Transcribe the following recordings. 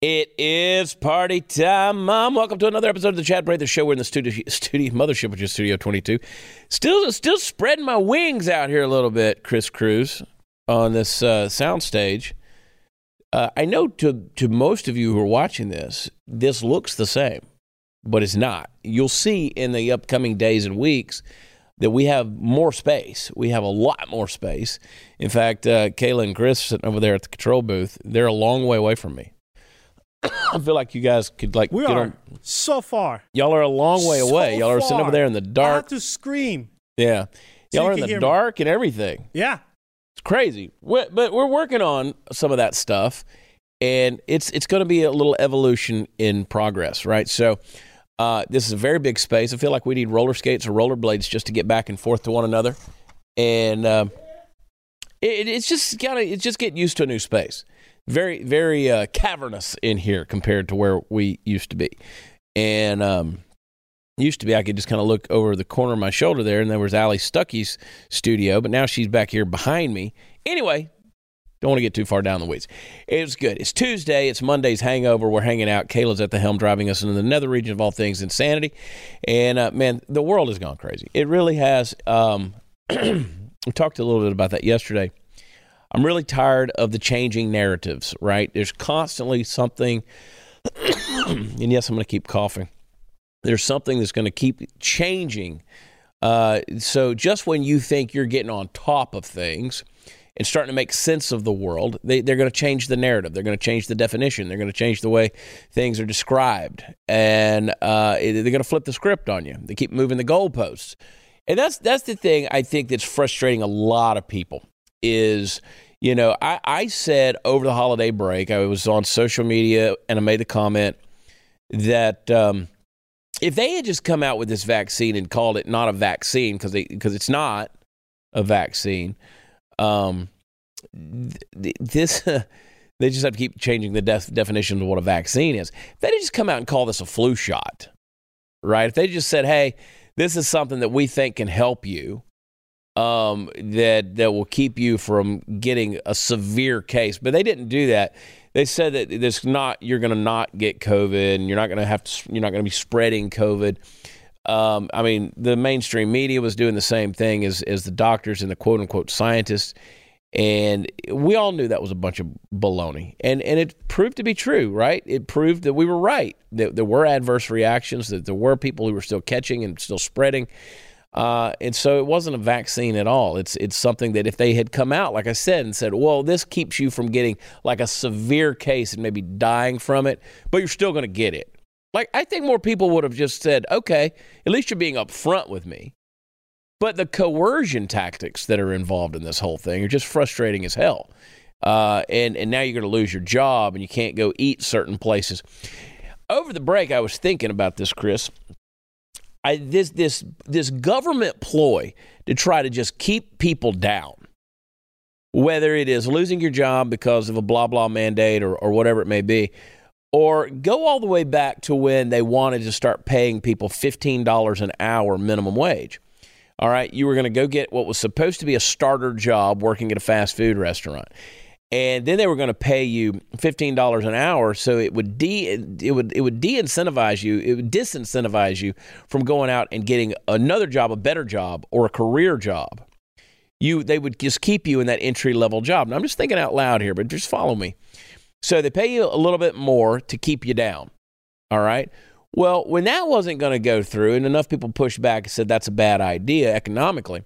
It is party time, Mom. Welcome to another episode of the Chad Prather Show. We're in the studio, studio mothership, which is Studio 22. Still, still spreading my wings out here a little bit, Chris Cruz, on this uh, sound stage. Uh, I know to to most of you who are watching this, this looks the same, but it's not. You'll see in the upcoming days and weeks that we have more space. We have a lot more space. In fact, uh, Kayla and Chris sitting over there at the control booth, they're a long way away from me. I feel like you guys could like We get are on- so far. Y'all are a long way So away. Y'all are sitting over there in the dark. I have to scream. Yeah. Y'all are in the hear me. dark and everything. Yeah. It's crazy. we but we're working on some of that stuff, and it's it's going to be a little evolution in progress, right? So. Uh, this is a very big space. I feel like we need roller skates or roller blades just to get back and forth to one another, and um, it, it's just kind of it's just getting used to a new space. Very very uh, cavernous in here compared to where we used to be, and um, used to be I could just kind of look over the corner of my shoulder there, and there was Allie Stuckey's studio, but now she's back here behind me. Anyway, don't want to get too far down the weeds. It was good. It's Tuesday. It's Monday's hangover. We're hanging out. Kayla's at the helm, driving us into the nether region of all things insanity. And uh, man, the world has gone crazy. It really has. Um, we talked a little bit about that yesterday. I'm really tired of the changing narratives. Right? There's constantly something. and yes, I'm going to keep coughing. There's something that's going to keep changing. Uh, so just when you think you're getting on top of things and starting to make sense of the world, they, they're going to change the narrative. They're going to change the definition. They're going to change the way things are described, and uh, they're going to flip the script on you. They keep moving the goalposts, and that's that's the thing I think that's frustrating a lot of people. Is you know I, I said over the holiday break I was on social media and I made the comment that. Um, if they had just come out with this vaccine and called it not a vaccine because because it's not a vaccine, um, th- this they just have to keep changing the def- definition of what a vaccine is. If they just come out and call this a flu shot, right? If they just said, "Hey, this is something that we think can help you," um, that that will keep you from getting a severe case, but they didn't do that they said that this not you're going to not get COVID and you're not going to have to you're not going to be spreading COVID. Um, I mean, the mainstream media was doing the same thing as as the doctors and the quote unquote scientists, and we all knew that was a bunch of baloney. And and it proved to be true, right? It proved that we were right. That there were adverse reactions. That there were people who were still catching and still spreading. Uh, and so it wasn't a vaccine at all. It's it's something that if they had come out, like I said, and said, "Well, this keeps you from getting like a severe case and maybe dying from it, but you're still going to get it." Like I think more people would have just said, "Okay, at least you're being upfront with me." But the coercion tactics that are involved in this whole thing are just frustrating as hell. Uh, and and now you're going to lose your job and you can't go eat certain places. Over the break, I was thinking about this, Chris. I, this this this government ploy to try to just keep people down, whether it is losing your job because of a blah blah mandate or, or whatever it may be, or go all the way back to when they wanted to start paying people fifteen dollars an hour minimum wage. All right, you were going to go get what was supposed to be a starter job working at a fast food restaurant and then they were going to pay you fifteen dollars an hour, so it would de it would it would de-incentivize you, it would disincentivize you from going out and getting another job, a better job, or a career job. You they would just keep you in that entry level job. And I'm just thinking out loud here, but just follow me. So they pay you a little bit more to keep you down. All right. Well, when that wasn't going to go through, and enough people pushed back and said that's a bad idea economically.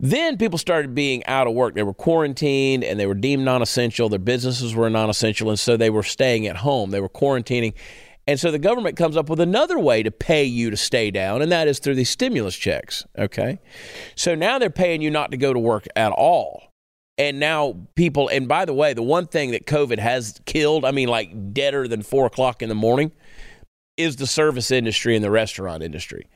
Then people started being out of work. They were quarantined and they were deemed non essential. Their businesses were non essential. And so they were staying at home. They were quarantining. And so the government comes up with another way to pay you to stay down, and that is through these stimulus checks. Okay. So now they're paying you not to go to work at all. And now people, and by the way, the one thing that COVID has killed, I mean, like deader than four o'clock in the morning, is the service industry and the restaurant industry.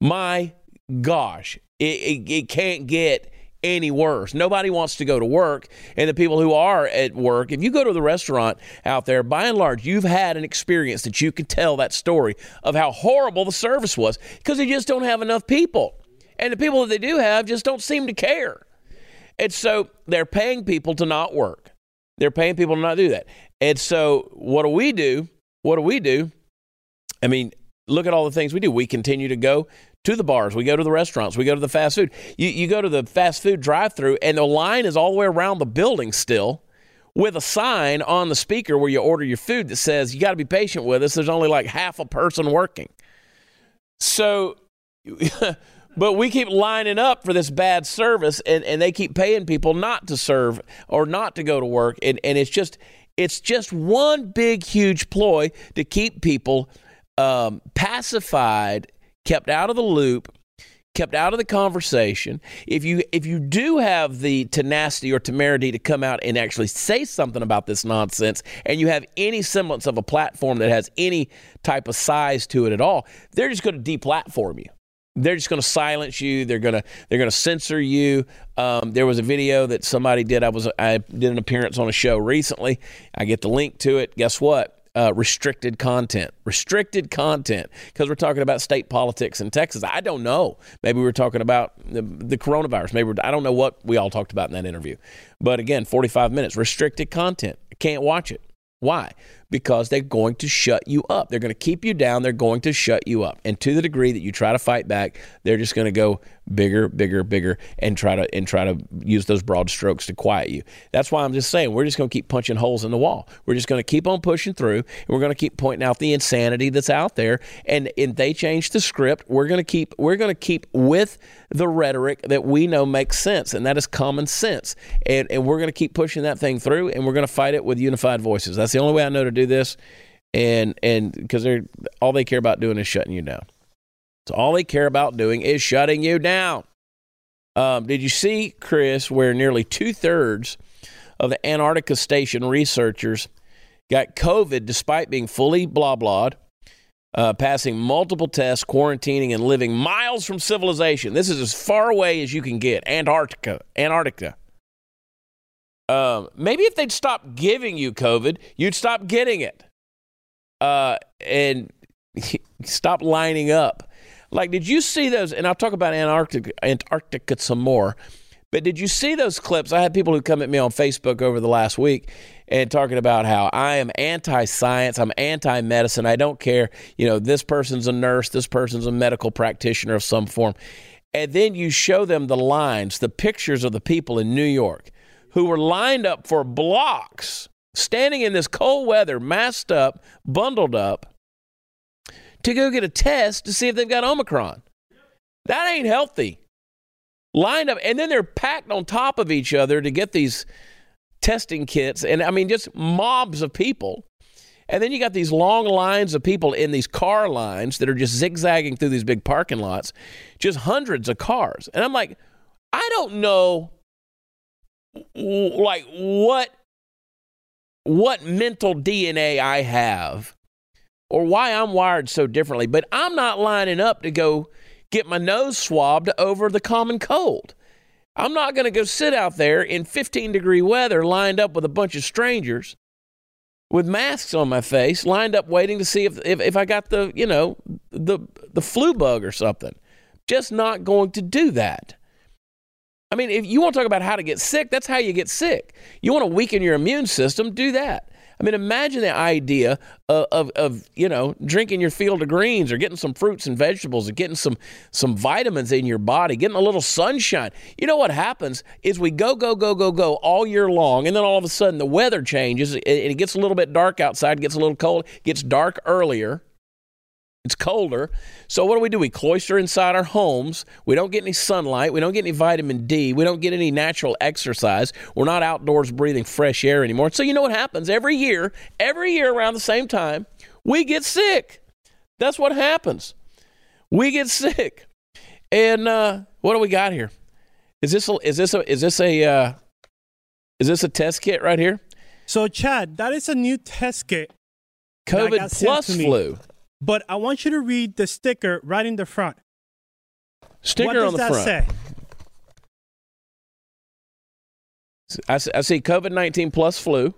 My gosh, it, it, it can't get any worse. Nobody wants to go to work. And the people who are at work, if you go to the restaurant out there, by and large, you've had an experience that you can tell that story of how horrible the service was because they just don't have enough people. And the people that they do have just don't seem to care. And so they're paying people to not work. They're paying people to not do that. And so what do we do? What do we do? I mean, look at all the things we do. We continue to go to the bars, we go to the restaurants, we go to the fast food. You, you go to the fast food drive through, and the line is all the way around the building still with a sign on the speaker where you order your food that says, You got to be patient with us. There's only like half a person working. So, but we keep lining up for this bad service, and, and they keep paying people not to serve or not to go to work. And, and it's just, it's just one big, huge ploy to keep people um, pacified, kept out of the loop, kept out of the conversation. If you if you do have the tenacity or temerity to come out and actually say something about this nonsense, and you have any semblance of a platform that has any type of size to it at all, they're just going to deplatform you. They're just going to silence you. They're going to they're going to censor you. Um, there was a video that somebody did. I was I did an appearance on a show recently. I get the link to it. Guess what? Uh, restricted content. Restricted content because we're talking about state politics in Texas. I don't know. Maybe we are talking about the, the coronavirus. Maybe I don't know what we all talked about in that interview. But again, 45 minutes. Restricted content. Can't watch it. Why? Because they're going to shut you up. They're going to keep you down. They're going to shut you up. And to the degree that you try to fight back, they're just going to go bigger, bigger, bigger, and try to and try to use those broad strokes to quiet you. That's why I'm just saying we're just going to keep punching holes in the wall. We're just going to keep on pushing through, and we're going to keep pointing out the insanity that's out there. And if they change the script, we're going to keep we're going to keep with the rhetoric that we know makes sense, and that is common sense. And and we're going to keep pushing that thing through, and we're going to fight it with unified voices. That's the only way I know to do this. And and because they're all they care about doing is shutting you down. So all they care about doing is shutting you down. Um, did you see, Chris, where nearly two thirds of the Antarctica station researchers got COVID despite being fully blah blahed, uh, passing multiple tests, quarantining, and living miles from civilization? This is as far away as you can get. Antarctica. Antarctica. Um, maybe if they'd stop giving you COVID, you'd stop getting it. Uh, and stop lining up. Like, did you see those? And I'll talk about Antarctica, Antarctica some more. But did you see those clips? I had people who come at me on Facebook over the last week and talking about how I am anti science, I'm anti medicine, I don't care. You know, this person's a nurse, this person's a medical practitioner of some form. And then you show them the lines, the pictures of the people in New York who were lined up for blocks, standing in this cold weather, masked up, bundled up, to go get a test to see if they've got Omicron. That ain't healthy. Lined up, and then they're packed on top of each other to get these testing kits. And I mean, just mobs of people. And then you got these long lines of people in these car lines that are just zigzagging through these big parking lots, just hundreds of cars. And I'm like, I don't know like what what mental DNA I have or why I'm wired so differently, but I'm not lining up to go get my nose swabbed over the common cold. I'm not going to go sit out there in 15 degree weather lined up with a bunch of strangers with masks on my face, lined up waiting to see if, if, if I got the, you know, the, the flu bug or something. Just not going to do that. I mean, if you want to talk about how to get sick, that's how you get sick. You want to weaken your immune system, do that. I mean, imagine the idea of, of, of, you know drinking your field of greens or getting some fruits and vegetables or getting some some vitamins in your body, getting a little sunshine. You know what happens is we go go go go go all year long, and then all of a sudden the weather changes and it gets a little bit dark outside, gets a little cold, gets dark earlier. It's colder. So what do we do? We cloister inside our homes. We don't get any sunlight. We don't get any vitamin D. We don't get any natural exercise. We're not outdoors breathing fresh air anymore. So you know what happens? Every year, every year around the same time, we get sick. That's what happens. We get sick. And uh, what do we got here? Is this a, is this a is this a uh, is this a test kit right here? So Chad, that is a new test kit. COVID plus flu. But I want you to read the sticker right in the front. Sticker what does on the that front. say? I I see COVID 19 plus flu.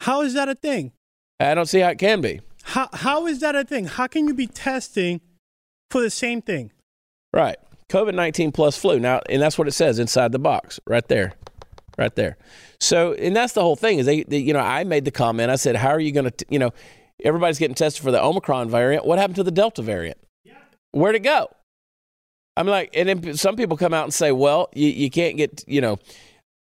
How is that a thing? I don't see how it can be. How how is that a thing? How can you be testing for the same thing? Right. COVID 19 plus flu. Now, and that's what it says inside the box right there. Right there. So, and that's the whole thing is they, they you know, I made the comment. I said, how are you going to, you know, everybody's getting tested for the Omicron variant. What happened to the Delta variant? Yeah. Where'd it go? I'm like, and then some people come out and say, well, you, you can't get, you know,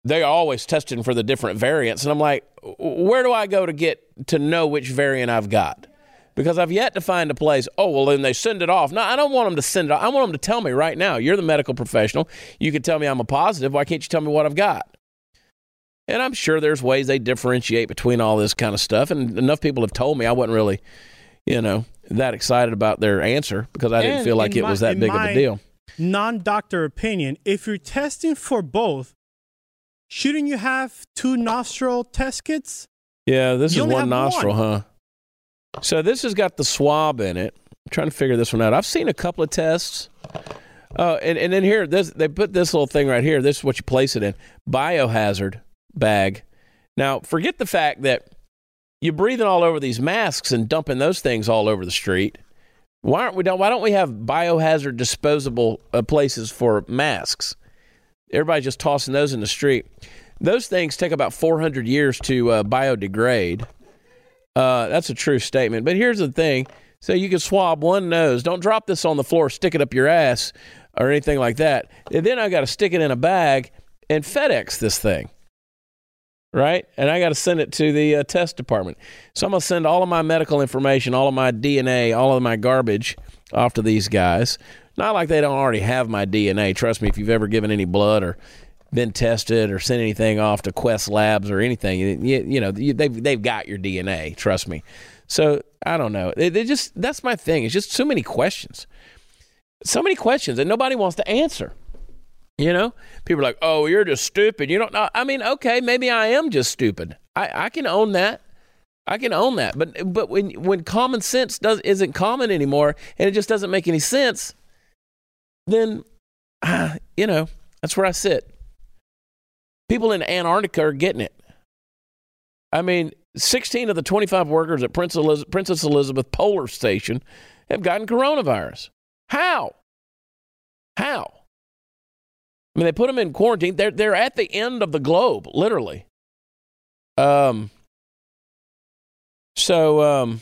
they are always testing for the different variants. And I'm like, where do I go to get to know which variant I've got? Because I've yet to find a place, oh, well, then they send it off. No, I don't want them to send it off. I want them to tell me right now. You're the medical professional. You can tell me I'm a positive. Why can't you tell me what I've got? And I'm sure there's ways they differentiate between all this kind of stuff. And enough people have told me I wasn't really, you know, that excited about their answer because I didn't feel like it my- was that big of a deal. Non-doctor opinion: If you're testing for both, shouldn't you have two nostril test kits? Yeah, this You is one nostril, huh? So this has got the swab in it. I'm trying to figure this one out. I've seen a couple of tests. Oh, and, and then here, this they put this little thing right here. This is what you place it in. Biohazard bag. Now, forget the fact that you're breathing all over these masks and dumping those things all over the street. Why aren't we? Why don't we have biohazard disposable uh, places for masks? Everybody's just tossing those in the street. Those things take about 400 years to uh, biodegrade. Uh, that's a true statement. But here's the thing: so you can swab one nose. Don't drop this on the floor, stick it up your ass, or anything like that. And then I got to stick it in a bag and FedEx this thing, right? And I got to send it to the uh, test department. So I'm gonna send all of my medical information, all of my DNA, all of my garbage off to these guys. Not like they don't already have my DNA. Trust me, if you've ever given any blood or been tested or sent anything off to Quest Labs or anything, you, you know you, they've they've got your DNA. Trust me. So I don't know. They, they just that's my thing. It's just so many questions, so many questions, and nobody wants to answer. You know, people are like, "Oh, you're just stupid." You don't know. I mean, okay, maybe I am just stupid. I, I can own that. I can own that. But but when when common sense does isn't common anymore, and it just doesn't make any sense, then ah, you know that's where I sit. People in Antarctica are getting it. I mean, 16 of the 25 workers at Prince Princess Elizabeth Polar Station have gotten coronavirus. How? How? I mean, they put them in quarantine. They're they're at the end of the globe, literally. Um. So, um,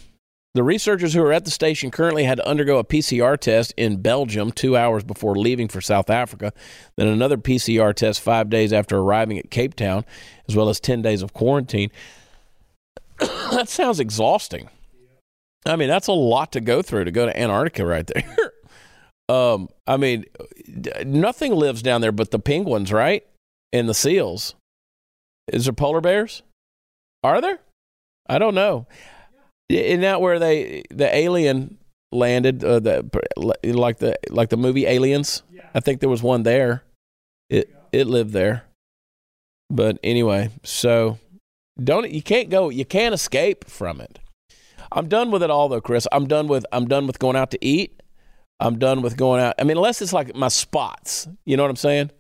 the researchers who are at the station currently had to undergo a PCR test in Belgium two hours before leaving for South Africa, then another PCR test five days after arriving at Cape Town, as well as 10 days of quarantine. that sounds exhausting. I mean, that's a lot to go through to go to Antarctica right there. um, I mean, nothing lives down there but the penguins, right? And the seals. Is there polar bears? Are there? I don't know. Isn't that where they the alien landed? Uh, the like the like the movie Aliens. I think there was one there. It it lived there. But anyway, so don't you can't go you can't escape from it. I'm done with it all though, Chris. I'm done with I'm done with going out to eat. I'm done with going out. I mean, unless it's like my spots. You know what I'm saying?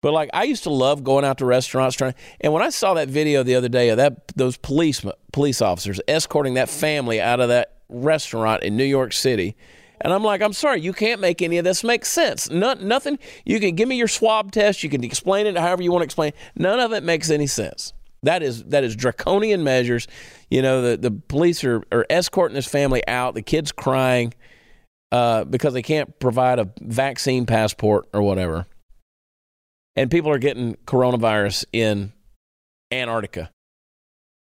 But like I used to love going out to restaurants trying and when I saw that video the other day of that those police police officers escorting that family out of that restaurant in New York City and I'm like, I'm sorry, you can't make any of this make sense. No, nothing. You can give me your swab test. You can explain it however you want to explain. None of it makes any sense. That is that is draconian measures. You know, the, the police are, are escorting this family out. The kid's crying uh, because they can't provide a vaccine passport or whatever. And people are getting coronavirus in Antarctica.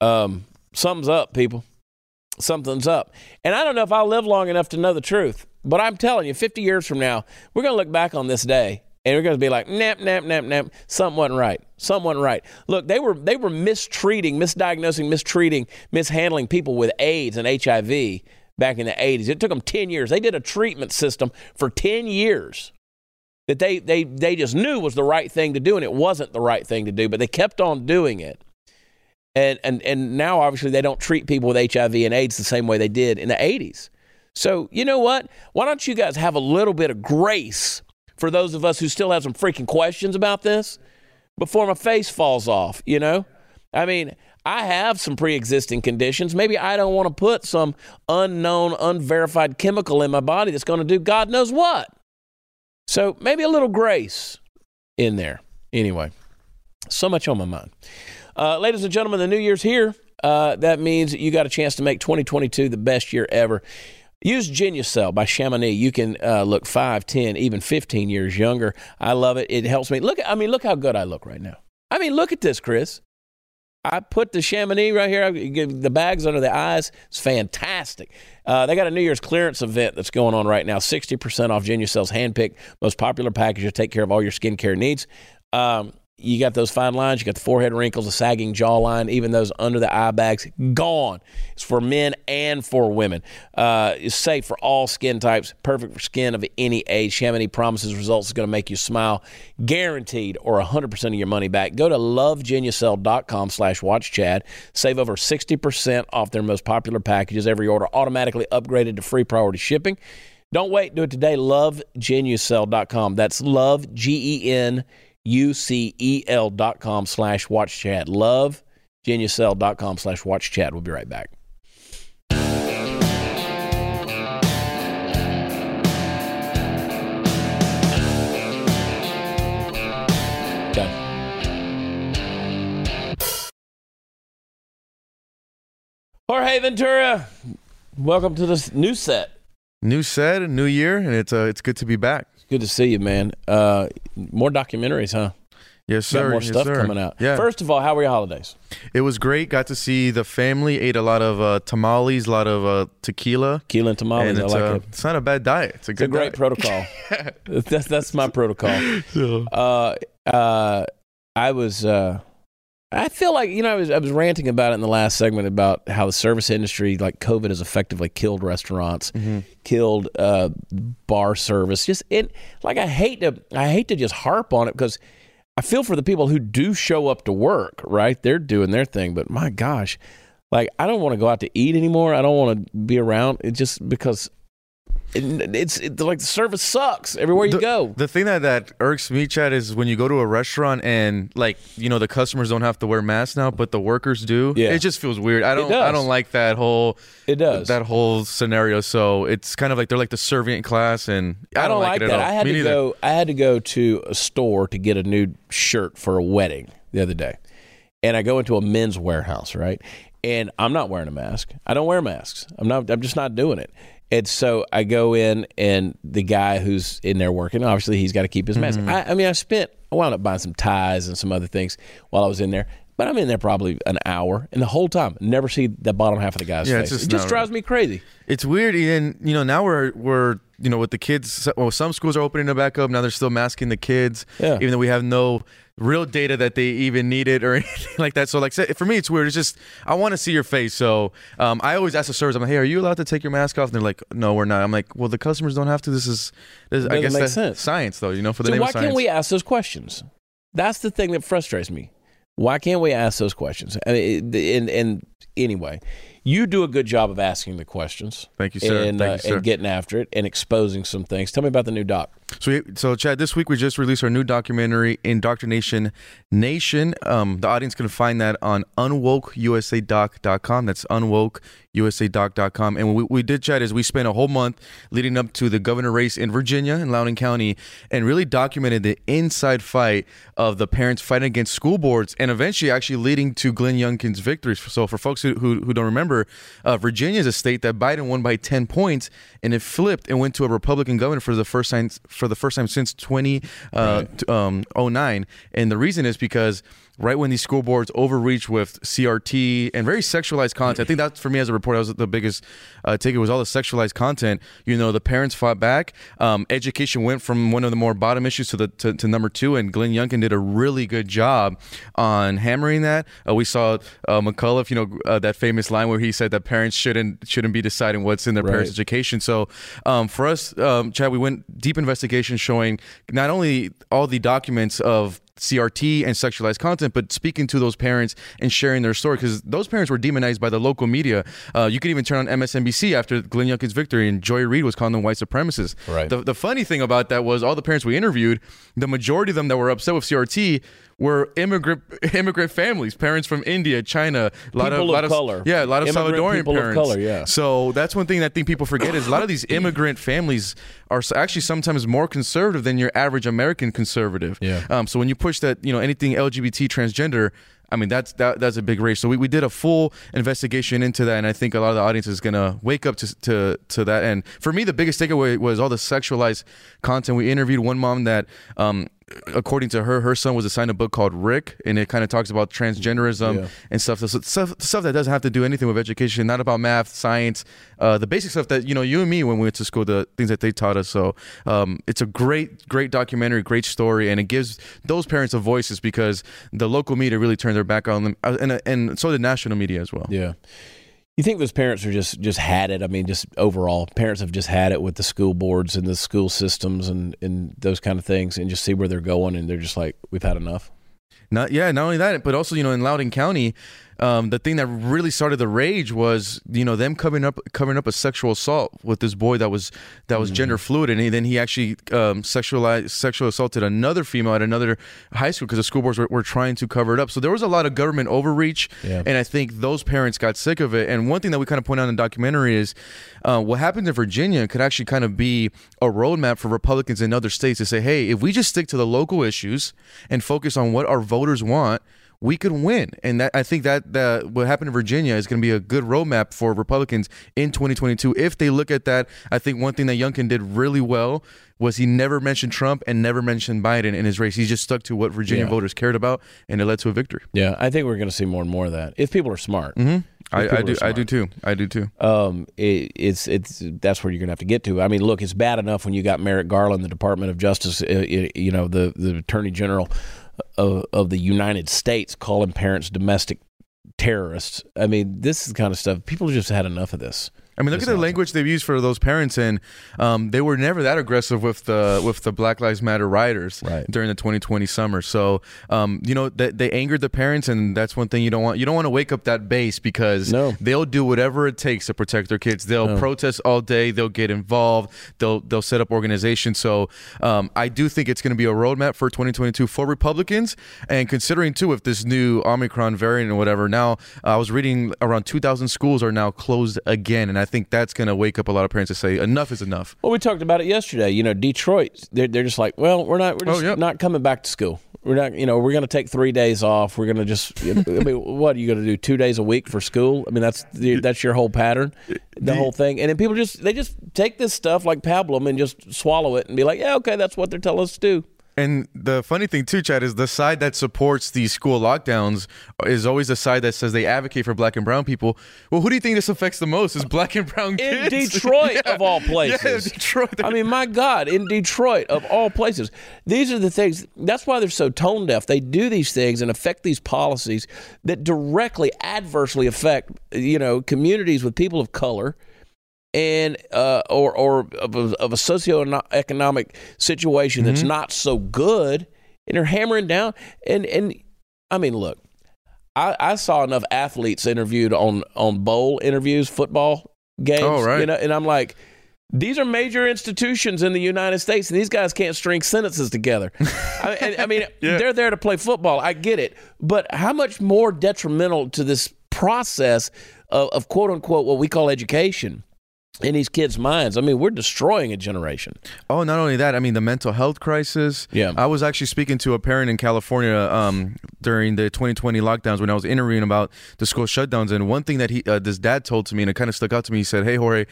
Um, something's up, people. Something's up. And I don't know if I'll live long enough to know the truth, but I'm telling you, 50 years from now, we're going to look back on this day and we're going to be like, nap, nap, nap, nap. Something wasn't right. Something wasn't right. Look, they were they were mistreating, misdiagnosing, mistreating, mishandling people with AIDS and HIV back in the 80s. It took them 10 years. They did a treatment system for 10 years that they they they just knew was the right thing to do, and it wasn't the right thing to do, but they kept on doing it. And and and now obviously they don't treat people with HIV and AIDS the same way they did in the 80s. So you know what? Why don't you guys have a little bit of grace for those of us who still have some freaking questions about this before my face falls off, you know? I mean, I have some pre-existing conditions. Maybe I don't want to put some unknown, unverified chemical in my body that's going to do God knows what. So maybe a little grace in there. Anyway, so much on my mind. Uh, ladies and gentlemen, the new year's here. Uh, that means you got a chance to make 2022 the best year ever. Use Genucel by Chamonix. You can uh, look 5, 10, even 15 years younger. I love it. It helps me. Look, I mean, look how good I look right now. I mean, look at this, Chris. I put the Chamonix right here. I give the bags under the eyes. It's fantastic. Uh, they got a New Year's clearance event that's going on right now. 60% off Genucel's handpicked most popular package to take care of all your skincare needs. Um, you got those fine lines, you got the forehead wrinkles, the sagging jawline, even those under the eye bags, gone. It's for men and for women. Uh, it's safe for all skin types, perfect for skin of any age. Chamonix promises results is going to make you smile, guaranteed, or 100% of your money back. Go to lovegenucel.com slash watchchad. Save over 60% off their most popular packages. Every order automatically upgraded to free priority shipping. Don't wait. Do it today. LoveGenucel.com. That's love, G-E-N, U-C-E-L dot com slash watch chat. Love dot com slash watch chat. We'll be right back. Jorge Ventura, welcome to this new set. New set, a new year, and it's uh, it's good to be back. Good to see you, man. Uh, more documentaries, huh? Yes, sir. Got more yes, stuff sir. coming out. Yeah. First of all, how were your holidays? It was great. Got to see the family. Ate a lot of uh, tamales, a lot of uh, tequila. Keelan tamales. and I it's, like uh, it. it's not a bad diet. It's a It's a great diet. protocol. that's that's my protocol. Uh, uh, I was. I feel like you know I was I was ranting about it in the last segment about how the service industry, like COVID, has effectively killed restaurants, mhm. killed uh, bar service. Just it, like I hate to I hate to just harp on it because I feel for the people who do show up to work. Right, they're doing their thing, but my gosh, like I don't want to go out to eat anymore. I don't want to be around. It just because it, it's it, like the service sucks everywhere you The- go. The thing that, that irks me, Chad, is when you go to a restaurant and like you know the customers don't have to wear masks now, but the workers do. Yeah. It just feels weird. I don't. I don't like that whole It does. that whole scenario. So it's kind of like they're like the servient class, and I, I don't like it that. at all. I had Me to neither. go. I had to go to a store to get a new shirt for a wedding the other day, and I go into a men's warehouse, right? And I'm not wearing a mask. I don't wear masks. I'm not. I'm just not doing it. And so I go in, and the guy who's in there working, obviously, he's got to keep his mask. Mm-hmm. I, I mean, I spent. I wound up buying some ties and some other things while I was in there. But I'm in there probably an hour, and the whole time, never see the bottom half of the guy's Yeah, face. just it just drives me crazy. It's weird, and you know now we're we're you know with the kids. Well, some schools are opening it back up now. They're still masking the kids, Yeah. even though we have no real data that they even needed or anything like that. So like for me, it's weird. It's just I want to see your face. So um, I always ask the servers, I'm like, hey, are you allowed to take your mask off? And they're like, no, we're not. I'm like, well, the customers don't have to. This is, this, I guess that's sense. science though. You know, for the So name why of science. can't we ask those questions? That's the thing that frustrates me. Why can't we ask those questions? I mean, and, and anyway, you do a good job of asking the questions. Thank you, sir. And, Thank uh, you, sir. and getting after it and exposing some things. Tell me about the new doc. So, so Chad, this week we just released our new documentary, Indoctrination Nation. Um, the audience can find that on unwokeusadoc.com. That's unwokeusadoc.com. And we, we did, Chad, is we spent a whole month leading up to the governor race in Virginia in Loudoun County and really documented the inside fight of the parents fighting against school boards and eventually actually leading to Glenn Youngkin's victory. So for folks who, who, who don't remember, uh, Virginia is a state that Biden won by 10 points and it flipped and went to a Republican governor for the first time for the first time since 2009. uh, t- um, And the reason is because right when these school boards overreach with CRT and very sexualized content, I think that for me as a reporter, that was the biggest uh, takeaway was all the sexualized content. You know, the parents fought back. Um, education went from one of the more bottom issues to the to, to number two, and Glenn Youngkin did a really good job on hammering that. Uh, we saw uh, McAuliffe, you know, uh, that famous line where he said that parents shouldn't shouldn't be deciding what's in their Right. parents' education. So um, for us, um, Chad, we went deep investigation showing not only all the documents of CRT and sexualized content, but speaking to those parents and sharing their story because those parents were demonized by the local media. Uh, you could even turn on MSNBC after Glenn Youngkin's victory, and Joy Reid was calling them white supremacists. Right. The, the funny thing about that was all the parents we interviewed, the majority of them that were upset with CRT were immigrant immigrant families, parents from India, China, a lot People of, lot of color. yeah, a lot of Immigrant Salvadorian people of parents. color, yeah. So that's one thing that I think people forget is a lot of these immigrant families are actually sometimes more conservative than your average American conservative. Yeah. Um, so when you push that, you know, anything LGBT transgender. I mean that's that, that's a big race. So we, we did a full investigation into that, and I think a lot of the audience is gonna wake up to to to that. And for me, the biggest takeaway was all the sexualized content. We interviewed one mom that, um, according to her, her son was assigned a book called Rick, and it kind of talks about transgenderism Yeah. and stuff. So stuff stuff that doesn't have to do anything with education, not about math, science, uh, the basic stuff that you know you and me when we went to school, the things that they taught us. So um, it's a great great documentary, great story, and it gives those parents a voices because the local media really turned their back on them, uh, and and so did national media as well. Yeah. You think those parents are just just had it? I mean, just overall, parents have just had it with the school boards and the school systems and and those kind of things, and just see where they're going, and they're just like, we've had enough. Not yeah, not only that, but also you know in Loudoun County, um, the thing that really started the rage was you know them covering up covering up a sexual assault with this boy that was that was gender fluid, and he, then he actually um, sexualized sexual assaulted another female at another high school because the school boards were, were trying to cover it up. So there was a lot of government overreach, Yeah. and I think those parents got sick of it. And one thing that we kind of point out in the documentary is uh, what happened in Virginia could actually kind of be a roadmap for Republicans in other states to say, hey, if we just stick to the local issues and focus on what our voters want, we could win. And that, I think that, that what happened in Virginia is going to be a good roadmap for Republicans in 2022. If they look at that, I think one thing that Youngkin did really well was he never mentioned Trump and never mentioned Biden in his race. He just stuck to what Virginia Yeah. voters cared about, and it led to a victory. Yeah, I think we're going to see more and more of that if people are smart. hmm I, I do. I do too. I do too. um, it, it's it's that's where you're gonna have to get to. I mean, look, it's bad enough when you got Merrick Garland, the Department of Justice, uh, you know, the the Attorney General of, of the United States calling parents domestic terrorists. I mean, this is the kind of stuff people just had enough of this. I mean, look at the language they've used for those parents, and um, they were never that aggressive with the with the Black Lives Matter rioters Right. during the 2020 summer. So, um, you know, they, they angered the parents, and that's one thing you don't want. You don't want to wake up that base because No. they'll do whatever it takes to protect their kids. They'll protest all day. They'll get involved. They'll they'll set up organizations. So, um, I do think it's going to be a roadmap for 2022 for Republicans, and considering too if this new Omicron variant or whatever. Now, I was reading around 2,000 schools are now closed again, and I think that's going to wake up a lot of parents to say enough is enough. Well, we talked about it yesterday. You know, Detroit, they're, they're just like, well, we're not, we're Oh, just yep. not coming back to school. We're not, you know, we're going to take three days off. We're going to just, I mean, what are you going to do? Two days a week for school? I mean, that's the, that's your whole pattern, the whole thing. And then people just, they just take this stuff like pablum and just swallow it and be like, yeah, okay, that's what they're telling us to do. And the funny thing too, Chad, is the side that supports these school lockdowns is always the side that says they advocate for black and brown people. Well, who do you think this affects the most? Is black and brown kids In Detroit, Yeah. of all Yeah, places. Detroit. I mean, my God, in Detroit, of all places, these are the things. That's why they're so tone deaf. They do these things and affect these policies that directly, adversely affect, you know, communities with people of color and uh, or or of a, of a socioeconomic situation that's not so good, and they're hammering down. And and I mean, look, I, I saw enough athletes interviewed on on bowl interviews, football games, Oh, right. you know, and I'm like. These are major institutions in the United States, and these guys can't string sentences together. I, and- I mean, Yeah. they're there to play football. I get it, but how much more detrimental to this process of, of quote unquote what we call education in these kids' minds? I mean, we're destroying a generation. Oh, not only that, I mean the mental health crisis. Yeah. I was actually speaking to a parent in California um, during the 2020 lockdowns when I was interviewing about the school shutdowns, and one thing that he, uh, this dad, told to me, and it kind of stuck out to me. He said, "Hey, Jorge."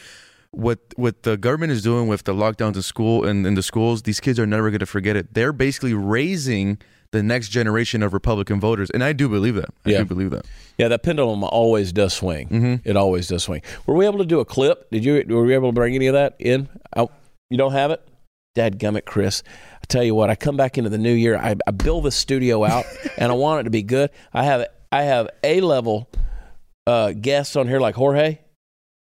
What what the government is doing with the lockdowns in school and in the schools, these kids are never going to forget it. They're basically raising the next generation of Republican voters, and I do believe that. I Yeah. do believe that. Yeah, that pendulum always does swing. It always does swing. Were we able to do a clip? Did you? Were we able to bring any of that in? I, you don't have it, Dad gummit, Chris. I tell you what, I come back into the new year. I, I build the studio out, and I want it to be good. I have I have a level uh, guests on here like Jorge,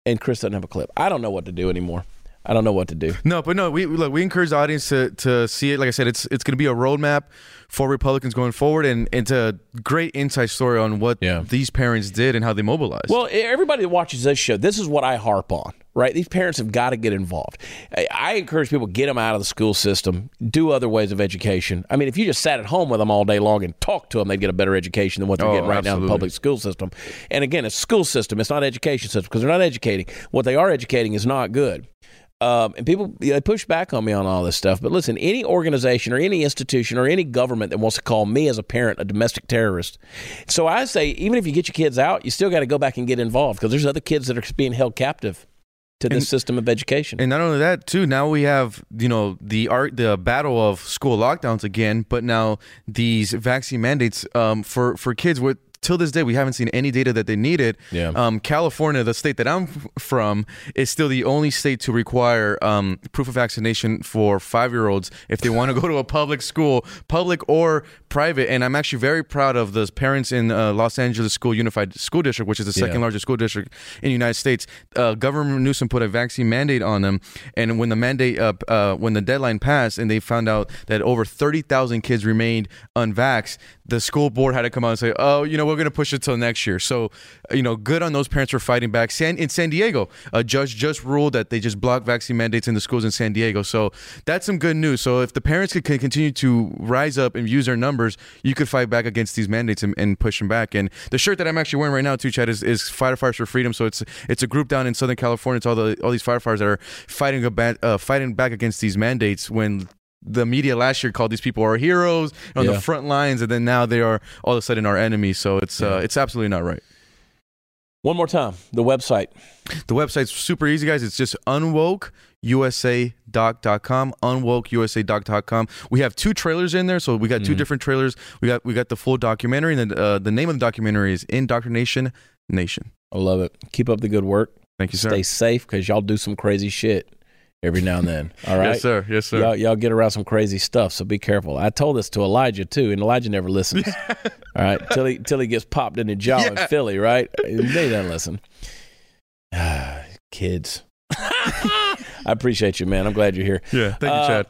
and Chris doesn't have a clip. I don't know what to do anymore. I don't know what to do. No, but no, we look. We encourage the audience to to see it. Like I said, it's it's going to be a roadmap for Republicans going forward, and it's a great inside story on what Yeah. these parents did and how they mobilized. Well, everybody that watches this show, this is what I harp on, right? These parents have got to get involved. I- encourage people get them out of the school system, do other ways of education. I mean, if you just sat at home with them all day long and talked to them, they'd get a better education than what they're Oh, getting right now in the public school system. And again, it's school system, it's not education system because they're not educating. What they are educating is not good. Um, and people they push back on me on all this stuff. But listen, any organization or any institution or any government that wants to call me as a parent a domestic terrorist. So I say, even if you get your kids out, you still got to go back and get involved because there's other kids that are being held captive to this And- system of education. And not only that, too. Now we have you know the art, the battle of school lockdowns again. But now these vaccine mandates um, for for kids. With till this day, we haven't seen any data that they needed. Yeah. Um, California, the state that I'm from, is still the only state to require um, proof of vaccination for five year olds if they want to go to a public school, public or private. And I'm actually very proud of the parents in uh, Los Angeles School Unified School District, which is the second Yeah. largest school district in the United States. Uh, Governor Newsom put a vaccine mandate on them, and when the mandate, uh, uh, when the deadline passed, and they found out that over thirty thousand kids remained unvaxxed, the school board had to come out and say, "Oh, you know, we're going to push it till next year." So, you know, good on those parents for fighting back. San in San Diego, a judge just ruled that they just blocked vaccine mandates in the schools in San Diego. So that's some good news. So if the parents could, can continue to rise up and use their numbers, you could fight back against these mandates and, and push them back. And the shirt that I'm actually wearing right now, too, Chad, is, is Firefighters for Freedom. So it's it's a group down in Southern California. It's all the all these firefighters that are fighting a uh, fighting back against these mandates when. The media last year called these people our heroes on Yeah. the front lines, and then now they are all of a sudden our enemies. So it's uh, it's absolutely not right. One more time, the website. The website's super easy, guys. It's just unwokeusadoc.com, unwokeusadoc.com. We have two trailers in there, so we got two different trailers. We got we got the full documentary, and then, uh, the name of the documentary is Indoctrination Nation. I love it. Keep up the good work. Thank you, sir. Stay safe because y'all do some crazy shit every now and then. All right. Yes, sir. Yes, sir. Y'all, y'all get around some crazy stuff, so be careful. I told this to Elijah too, and Elijah never listens. All right, till he till he gets popped in the jaw in Philly, right? They don't listen. Kids. I appreciate you, man. I'm glad you're here. Yeah. Thank you, Uh, Chad.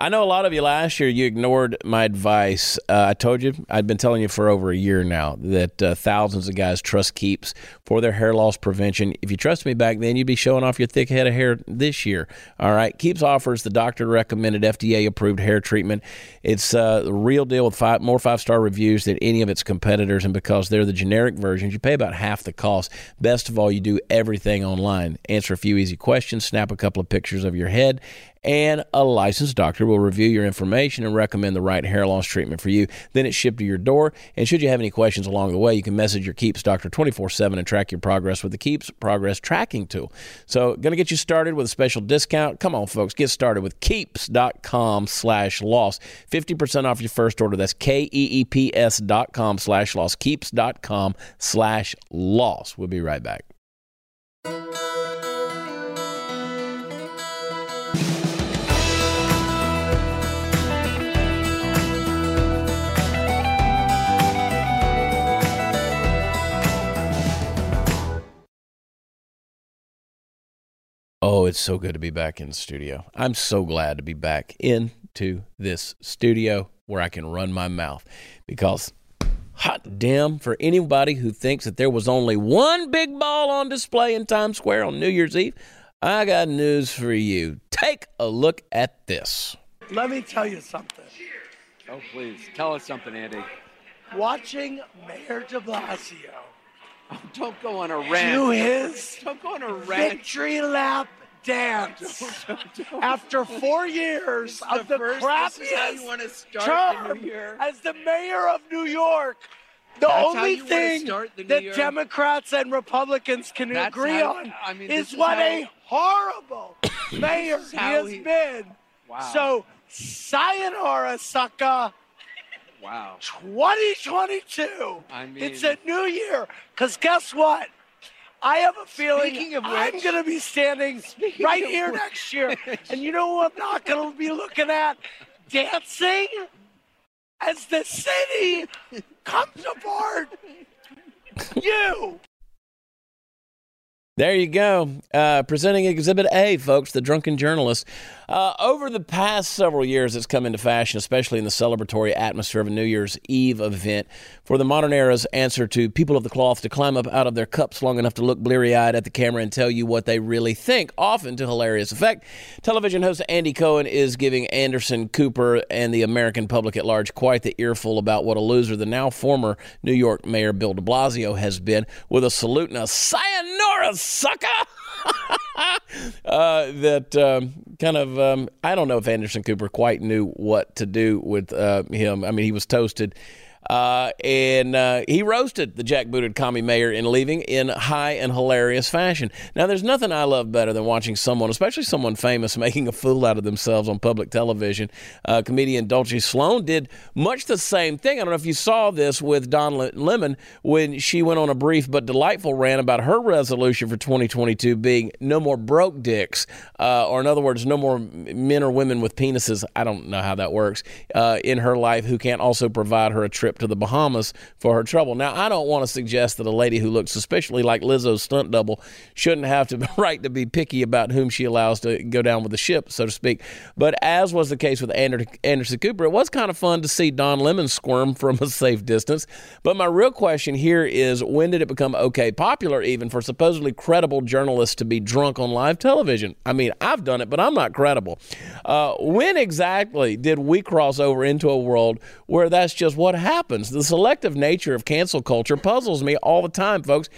I know a lot of you last year, you ignored my advice. Uh, I told you, I'd been telling you for over a year now that uh, thousands of guys trust Keeps for their hair loss prevention. If you trust me back then, you'd be showing off your thick head of hair this year. All right. Keeps offers the doctor recommended FDA approved hair treatment. It's uh, the real deal with five, more five star reviews than any of its competitors. And because they're the generic versions, you pay about half the cost. Best of all, you do everything online. Answer a few easy questions, snap a couple of pictures of your head, and a licensed doctor will review your information and recommend the right hair loss treatment for you. Then it's shipped to your door. And should you have any questions along the way, you can message your Keeps doctor 24 7 and track your progress with the Keeps Progress Tracking Tool. So, going to get you started with a special discount. Come on, folks, get started with keeps.com slash loss. 50% off your first order. That's K E E P S dot com slash loss. Keeps.com slash loss. We'll be right back. Oh, it's so good to be back in the studio. I'm so glad to be back into this studio where I can run my mouth because hot damn for anybody who thinks that there was only one big ball on display in Times Square on New Year's Eve, I got news for you. Take a look at this. Let me tell you something. Oh, please tell us something, Andy. Watching Mayor de Blasio Oh, don't go on a rant. do his Don't go on a rant. victory lap dance after four years of the, first, This is how you crappiest want to start the term year. as the mayor of New York. The That's only thing the that year? Democrats and Republicans can That's agree how- on I mean, is is what how- a horrible mayor he has he- been. Wow. So, sayonara, sucker. wow. 2022. I mean- it's a new year. Because guess what? I have a feeling Speaking of I'm going to be standing right here which- next year. And you know who I'm not going to be looking at? Dancing as the city comes apart. You. There you go. Uh, presenting Exhibit A, folks, the drunken journalist. Uh, over the past several years, it's come into fashion, especially in the celebratory atmosphere of a New Year's Eve event, for the modern era's answer to people of the cloth to climb up out of their cups long enough to look bleary eyed at the camera and tell you what they really think, often to hilarious effect. Television host Andy Cohen is giving Anderson Cooper and the American public at large quite the earful about what a loser the now former New York Mayor Bill de Blasio has been, with a salute and a sayonara, sucker! uh, that um, kind of um, I don't know if Anderson Cooper quite knew what to do with uh, him. I mean, he was toasted. Uh, and uh, he roasted the jackbooted commie mayor in leaving in high and hilarious fashion. Now, there's nothing I love better than watching someone, especially someone famous, making a fool out of themselves on public television. Uh, comedian Dulce Sloan did much the same thing. I don't know if you saw this with Don Le- Lemon when she went on a brief but delightful rant about her resolution for 2022 being no more broke dicks, uh, or in other words, no more men or women with penises. I don't know how that works uh, in her life who can't also provide her a trip to the Bahamas for her trouble. Now, I don't want to suggest that a lady who looks suspiciously like Lizzo's stunt double shouldn't have the right to be picky about whom she allows to go down with the ship, so to speak. But as was the case with Ander- Anderson Cooper, it was kind of fun to see Don Lemon squirm from a safe distance. But my real question here is when did it become okay, popular even, for supposedly credible journalists to be drunk on live television? I mean, I've done it, but I'm not credible. Uh, when exactly did we cross over into a world where that's just what happens? The selective nature of cancel culture puzzles me all the time, folks.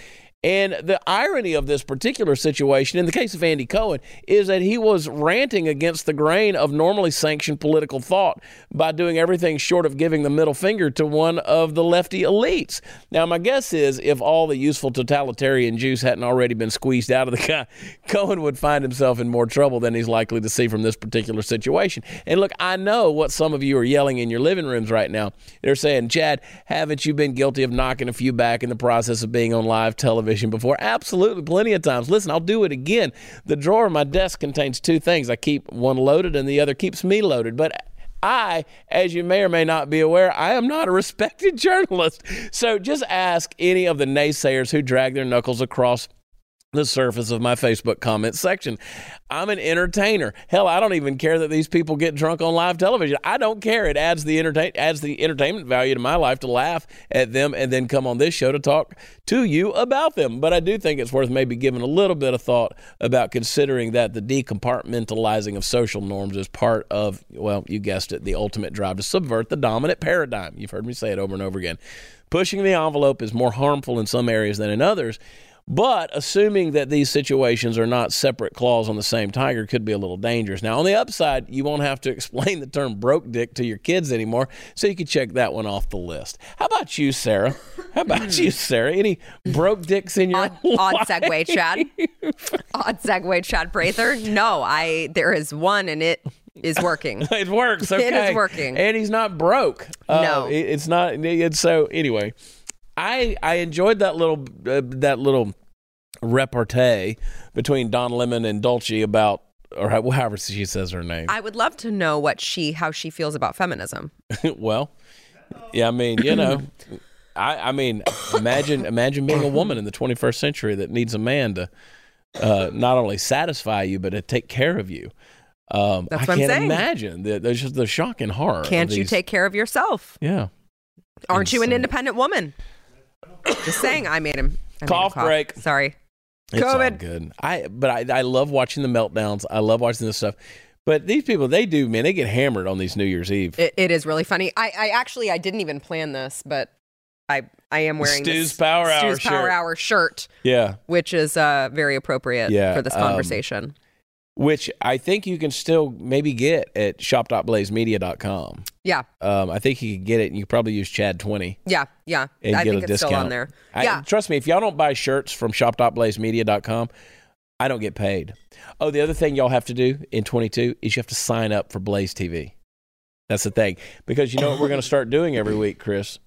And the irony of this particular situation, in the case of Andy Cohen, is that he was ranting against the grain of normally sanctioned political thought by doing everything short of giving the middle finger to one of the lefty elites. Now, my guess is if all the useful totalitarian juice hadn't already been squeezed out of the guy, Cohen would find himself in more trouble than he's likely to see from this particular situation. And look, I know what some of you are yelling in your living rooms right now. They're saying, Chad, haven't you been guilty of knocking a few back in the process of being on live television? Before? Absolutely, plenty of times. Listen, I'll do it again. The drawer of my desk contains two things. I keep one loaded, and the other keeps me loaded. But I, as you may or may not be aware, I am not a respected journalist. So just ask any of the naysayers who drag their knuckles across the surface of my Facebook comment section. I'm an entertainer. Hell, I don't even care that these people get drunk on live television. I don't care. It adds the entertain adds the entertainment value to my life to laugh at them and then come on this show to talk to you about them. But I do think it's worth maybe giving a little bit of thought about considering that the decompartmentalizing of social norms is part of, well, you guessed it, the ultimate drive to subvert the dominant paradigm. You've heard me say it over and over again. Pushing the envelope is more harmful in some areas than in others. But assuming that these situations are not separate claws on the same tiger could be a little dangerous. Now, on the upside, you won't have to explain the term broke dick to your kids anymore, so you can check that one off the list. How about you, Sara? How about you, Sara? Any broke dicks in your Odd, odd segue, Chad. odd segue, Chad Prather. No, I there is one, and it is working. it works. It is working. and he's not broke. Uh, No. it- it's not. It's so anyway. I I enjoyed that little uh, that little repartee between Don Lemon and Dulce about or however she says her name. I would love to know what she how she feels about feminism. well, yeah, I mean, you know, I I mean, imagine imagine being a woman in the 21st century that needs a man to uh, not only satisfy you but to take care of you. Um, That's I what I'm can't saying. imagine the, the, just the shock and horror. Can't you take care of yourself? Yeah. Aren't you an independent woman? Just saying. I made him. I made him Cough break. Sorry. It's all COVID. good. I but I, I love watching the meltdowns. I love watching this stuff. But these people, they do, man. They get hammered on these New Year's Eve. It, it is really funny. I, I actually I didn't even plan this, but I I am wearing Stu's this Power Hour Stu's Power shirt. Hour shirt, yeah, which is uh very appropriate Yeah, for this um, conversation. which I think you can still maybe get at shop.blazemedia.com. yeah, Um, I think you could get it, and you probably use Chad twenty yeah, yeah. and I get think a it's discount. still on there. I- yeah, trust me, if y'all don't buy shirts from shop.blazemedia.com, I don't get paid. Oh, the other thing y'all have to do in 22 is you have to sign up for Blaze TV. That's the thing. Because you know what we're going to start doing every week, Chris?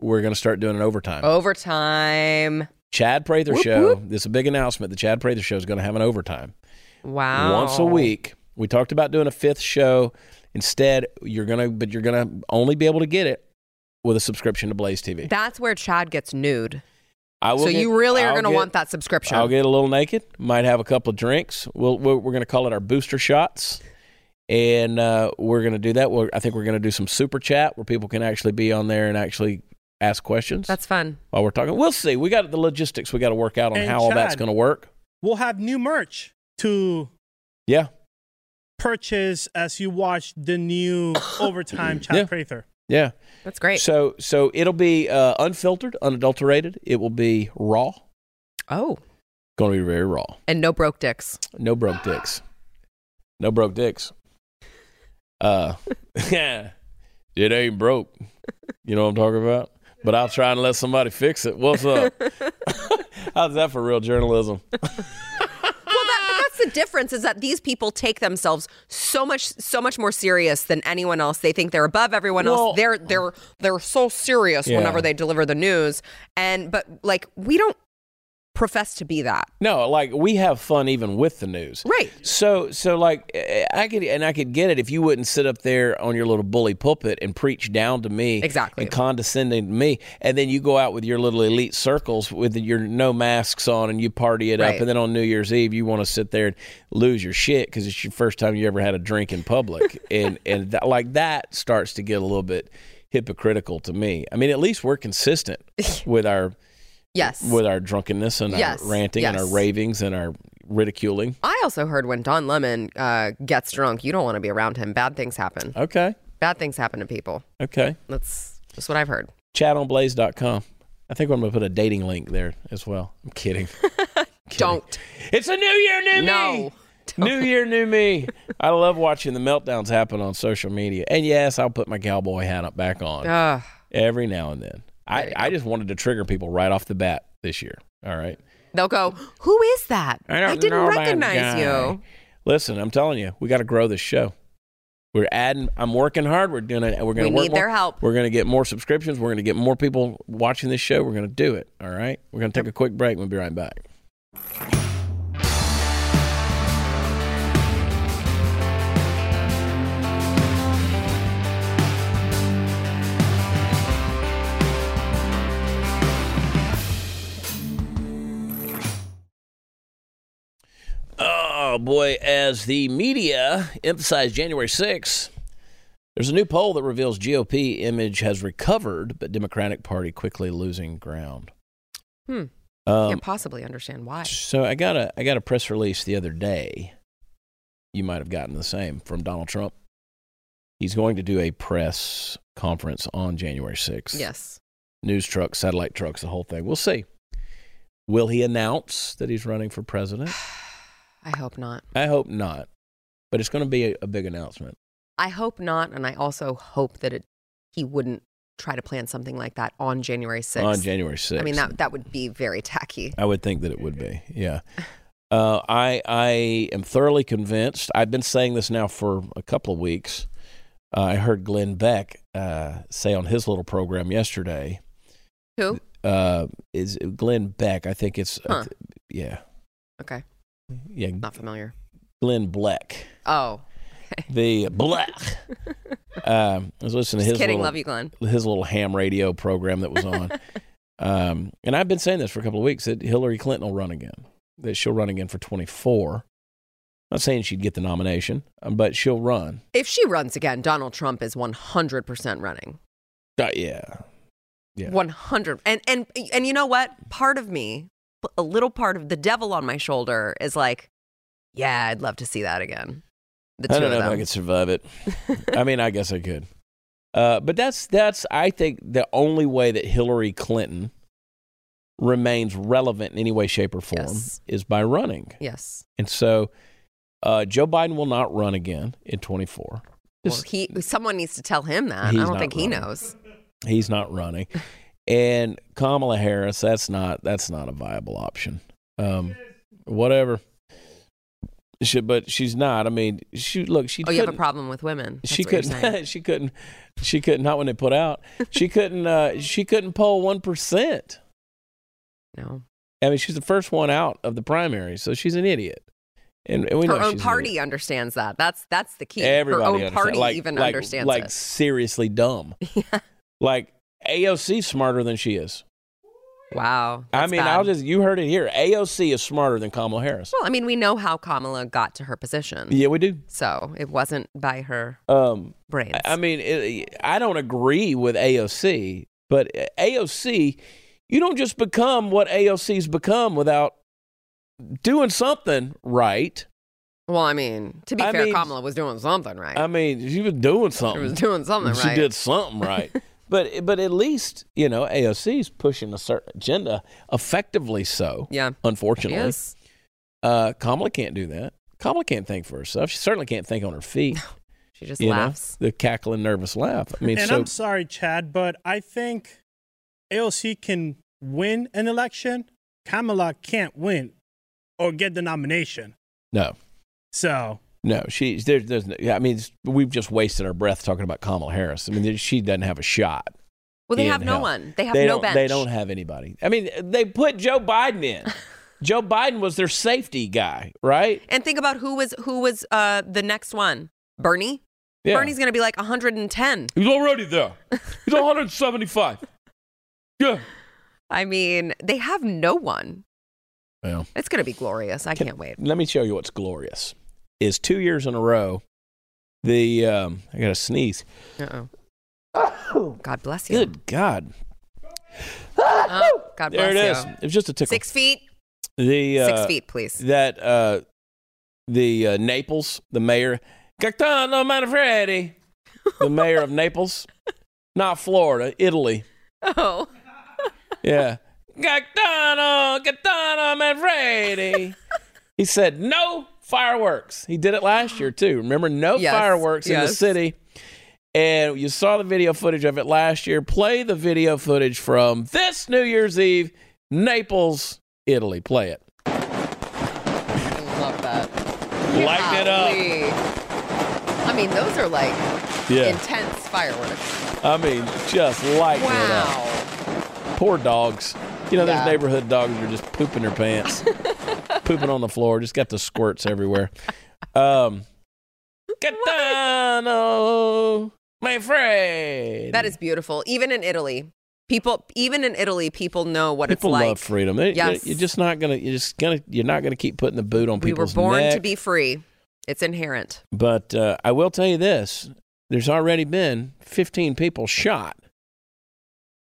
We're going to start doing an overtime. overtime. Chad Prather. Whoop, Show. whoop. This is a big announcement. The Chad Prather Show is going to have an overtime Wow. once a week. We talked about doing a fifth show. Instead, you're gonna, but you're gonna only be able to get it with a subscription to Blaze TV. That's where Chad gets nude. I will So get- you really are I'll going to get- want that subscription. I'll get a little naked. Might have a couple of drinks. We'll, we're we're going to call it our booster shots, and uh, we're going to do that. We're, I think we're going to do some super chat where people can actually be on there and actually ask questions That's fun. while we're talking. We'll see. We got the logistics. We got to work out on And how all that's going to work. We'll have new merch to Yeah, purchase as you watch the new overtime Chad Yeah. Prather. yeah. That's great. So so it'll be uh, unfiltered, unadulterated. It will be raw. oh, Going to be very raw. and no broke dicks. No broke dicks. No broke dicks. Uh, yeah, it ain't broke. You know what I'm talking about? But I'll try and let somebody fix it. What's up? How's that for real journalism? Well, that, that's the difference is that these people take themselves so much so much more serious than anyone else. They think they're above everyone Well- else. They're they're they're so serious Yeah. whenever they deliver the news. And but like we don't profess to be that. No, like we have fun even with the news. Right. So so like eh, I could and I could get it if you wouldn't sit up there on your little bully pulpit and preach down to me Exactly. and condescending to me and then you go out with your little elite circles with your no masks on and you party it up and then on New Year's Eve you want to sit there and lose your shit because it's your first time you ever had a drink in public and and that, like that starts to get a little bit hypocritical to me. I mean at least we're consistent with our Yes. with our drunkenness and Yes, our ranting and our ravings and our ridiculing. I also heard when Don Lemon uh, gets drunk, you don't want to be around him. Bad things happen. Okay. Bad things happen to people. Okay. That's just what I've heard. Chatonblaze.com. I think I'm going to put a dating link there as well. I'm kidding. Don't. It's a new year, new No. me. New year, new me. I love watching the meltdowns happen on social media. And yes, I'll put my cowboy hat up back on Ugh. every now and then. I, I just wanted to trigger people right off the bat this year. All right. They'll go, Who is that? I don't didn't recognize you. Listen, I'm telling you, we got to grow this show. We're adding. I'm working hard. We're doing it. We're going We to work need more. their help. We're going to get more subscriptions. We're going to get more people watching this show. We're going to do it. All right. We're going to take a quick break. We'll be right back. Oh boy, as the media emphasized January 6th, there's a new poll that reveals GOP image has recovered, but Democratic Party quickly losing ground. Hmm. Um, Can't possibly understand why. so I got a I got a press release the other day. You might have gotten the same from Donald Trump. He's going to do a press conference on January 6th. Yes. News trucks, satellite trucks, the whole thing. We'll see. Will he announce that he's running for president? I hope not. I hope not. But it's going to be a, a big announcement. I hope not. And I also hope that it, he wouldn't try to plan something like that on January 6th. on January 6th. I mean, that, that would be very tacky. I would think that it would be. Yeah. Uh, I I am thoroughly convinced. I've been saying this now for a couple of weeks. Uh, I heard Glenn Beck uh, say on his little program yesterday. Who? Uh, is Glenn Beck? I think it's Huh. yeah Okay. Yeah Not familiar. Glenn Bleck Oh. the Bleck. um, I was listening to Just his kidding. little, Love you, Glenn. his little ham radio program that was on. um, and I've been saying this for a couple of weeks that Hillary Clinton will run again, that she'll run again for 24. not saying she'd get the nomination, um, but she'll run. If she runs again, Donald Trump is 100% running. Uh, yeah. Yeah. 100 and and and you know what part of me a little part of the devil on my shoulder is like yeah i'd love to see that again the two I don't know if I could survive it. I mean, I guess I could. Uh, but that's that's I think the only way that Hillary Clinton remains relevant in any way, shape, or form Yes. is by running. yes And so uh, Joe Biden will not run again in 24. well he someone needs to tell him that i don't think he knows he's not running. And Kamala Harris, that's not that's not a viable option. Um, whatever. She, but she's not. I mean, she look. She oh you have a problem with women That's she couldn't she couldn't she couldn't not when they put out she couldn't uh she couldn't poll one percent no i mean she's the first one out of the primary so she's an idiot and, and we know her own party understands that that's that's the key everybody her own party like, even like, understands like it seriously dumb Yeah. like aoc smarter than she is Wow. I mean, bad. I'll just you heard it here. AOC is smarter than Kamala Harris. Well, I mean, we know how Kamala got to her position. Yeah, we do. So it wasn't by her Um, brains. I- I mean, it, I don't agree with AOC, but AOC, you don't just become what AOC's become without doing something right. well, I mean, to be I fair, mean- Kamala was doing something right. I mean, she was doing she something. was doing something right. she did something right. but but at least you know AOC is pushing a certain agenda effectively. So Yeah. Unfortunately, is. uh, Kamala can't do that. Kamala can't think for herself. She certainly can't think on her feet. She just you know, laughs. the cackling, nervous laugh. I mean, and so I'm sorry, Chad, but I think AOC can win an election. Kamala can't win or get the nomination. no, So no, she there's there's no, I mean, we've just wasted our breath talking about Kamala Harris. I mean, she doesn't have a shot. Well, they in have no hell. one. They have they no bench. They don't have anybody. I mean, they put Joe Biden in. Joe Biden was their safety guy, right? And think about who was who was uh, the next one. Bernie. Yeah. Bernie's going to be like 110. He's already there. He's 175. Yeah. I mean, they have no one. Well, It's going to be glorious. I can't wait. let me show you what's glorious. Is two years in a row, the um, I got to sneeze. Uh-oh. God bless you. Good God, Oh, God bless there it you. is. It was just a tickle. Six feet. The uh, Six feet, please. that uh, the uh, Naples, the mayor, Gaetano Manfredi, the mayor of Naples, not Florida, Italy. Oh. Yeah. Gaetano, Gaetano Manfredi. he said no fireworks. He did it last year too. Remember, no Yes, fireworks in the city. And you saw the video footage of it last year. Play the video footage from this New Year's Eve, Naples, Italy. Play it. I love that. Lighten it up. I mean, those are like Yeah. intense fireworks. I mean, just lighten it up. Poor dogs. You know, Yeah. there's neighborhood dogs are just pooping their pants, pooping on the floor, just got the squirts everywhere. Um, Gaetano, my friend. That is beautiful. Even in Italy, people, even in Italy, people know what People it's like. People love freedom. They- Yes. You're just not gonna. You're just gonna. You're not gonna keep putting the boot on people. we were born neck. to be free. It's inherent. But uh, I will tell you this: there's already been 15 people shot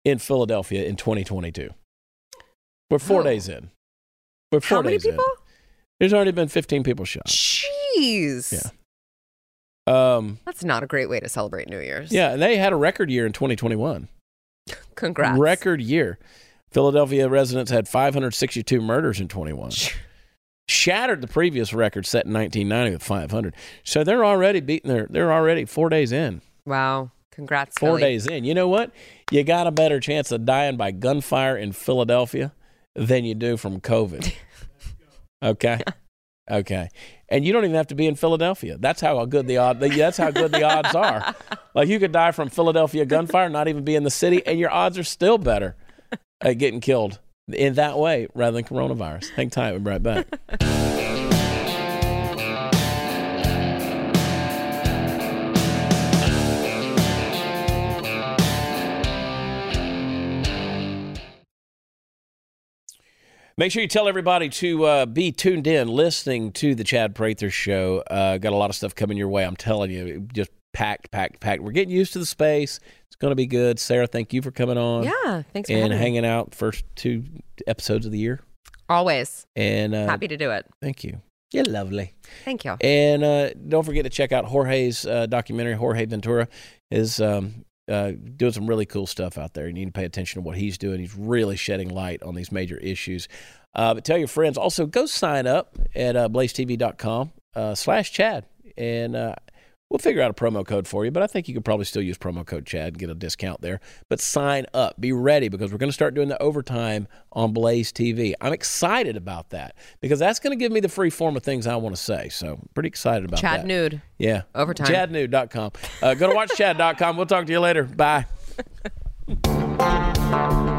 in Philadelphia in 2022. We're four Oh. days in. Four How many days in. people? There's already been 15 people shot. Jeez. Yeah. Um, That's not a great way to celebrate New Year's. yeah, and they had a record year in 2021. Congrats. Record year. Philadelphia residents had 562 murders in 21. Shattered the previous record set in 1990 with 500. So they're already beating their. They're already four days in. Wow. Congrats. Four Philly. days in. You know what? You got a better chance of dying by gunfire in Philadelphia than you do from COVID. Okay. Okay. And you don't even have to be in Philadelphia. That's how good the odds. That's how good the odds are. Like you could die from Philadelphia gunfire, not even be in the city, and your odds are still better at getting killed in that way rather than coronavirus. Hang tight. We'll be right back. Make sure you tell everybody to uh, be tuned in, listening to the Chad Prather Show. Uh, got a lot of stuff coming your way. I'm telling you, just packed, packed, packed. We're getting used to the space. It's going to be good. Sara, thank you for coming on Yeah. Thanks for and having me. hanging out first two episodes of the year. Always And uh, happy to do it. thank you. You're lovely. Thank you. And uh, don't forget to check out Jorge's uh, documentary. Jorge Ventura is um, uh, doing some really cool stuff out there. You need to pay attention to what he's doing. He's really shedding light on these major issues. Uh, but tell your friends. Also, go sign up at uh, blazetv.com uh, slash Chad. And uh, we'll figure out a promo code for you. But I think you could probably still use promo code Chad and get a discount there. But sign up. Be ready because we're going to start doing the overtime on Blaze TV. I'm excited about that because that's going to give me the free form of things I want to say. So pretty excited about Chad that. Nude. Yeah. Overtime. ChadNude.com. Uh, go to watchchad.com. We'll talk to you later. Bye.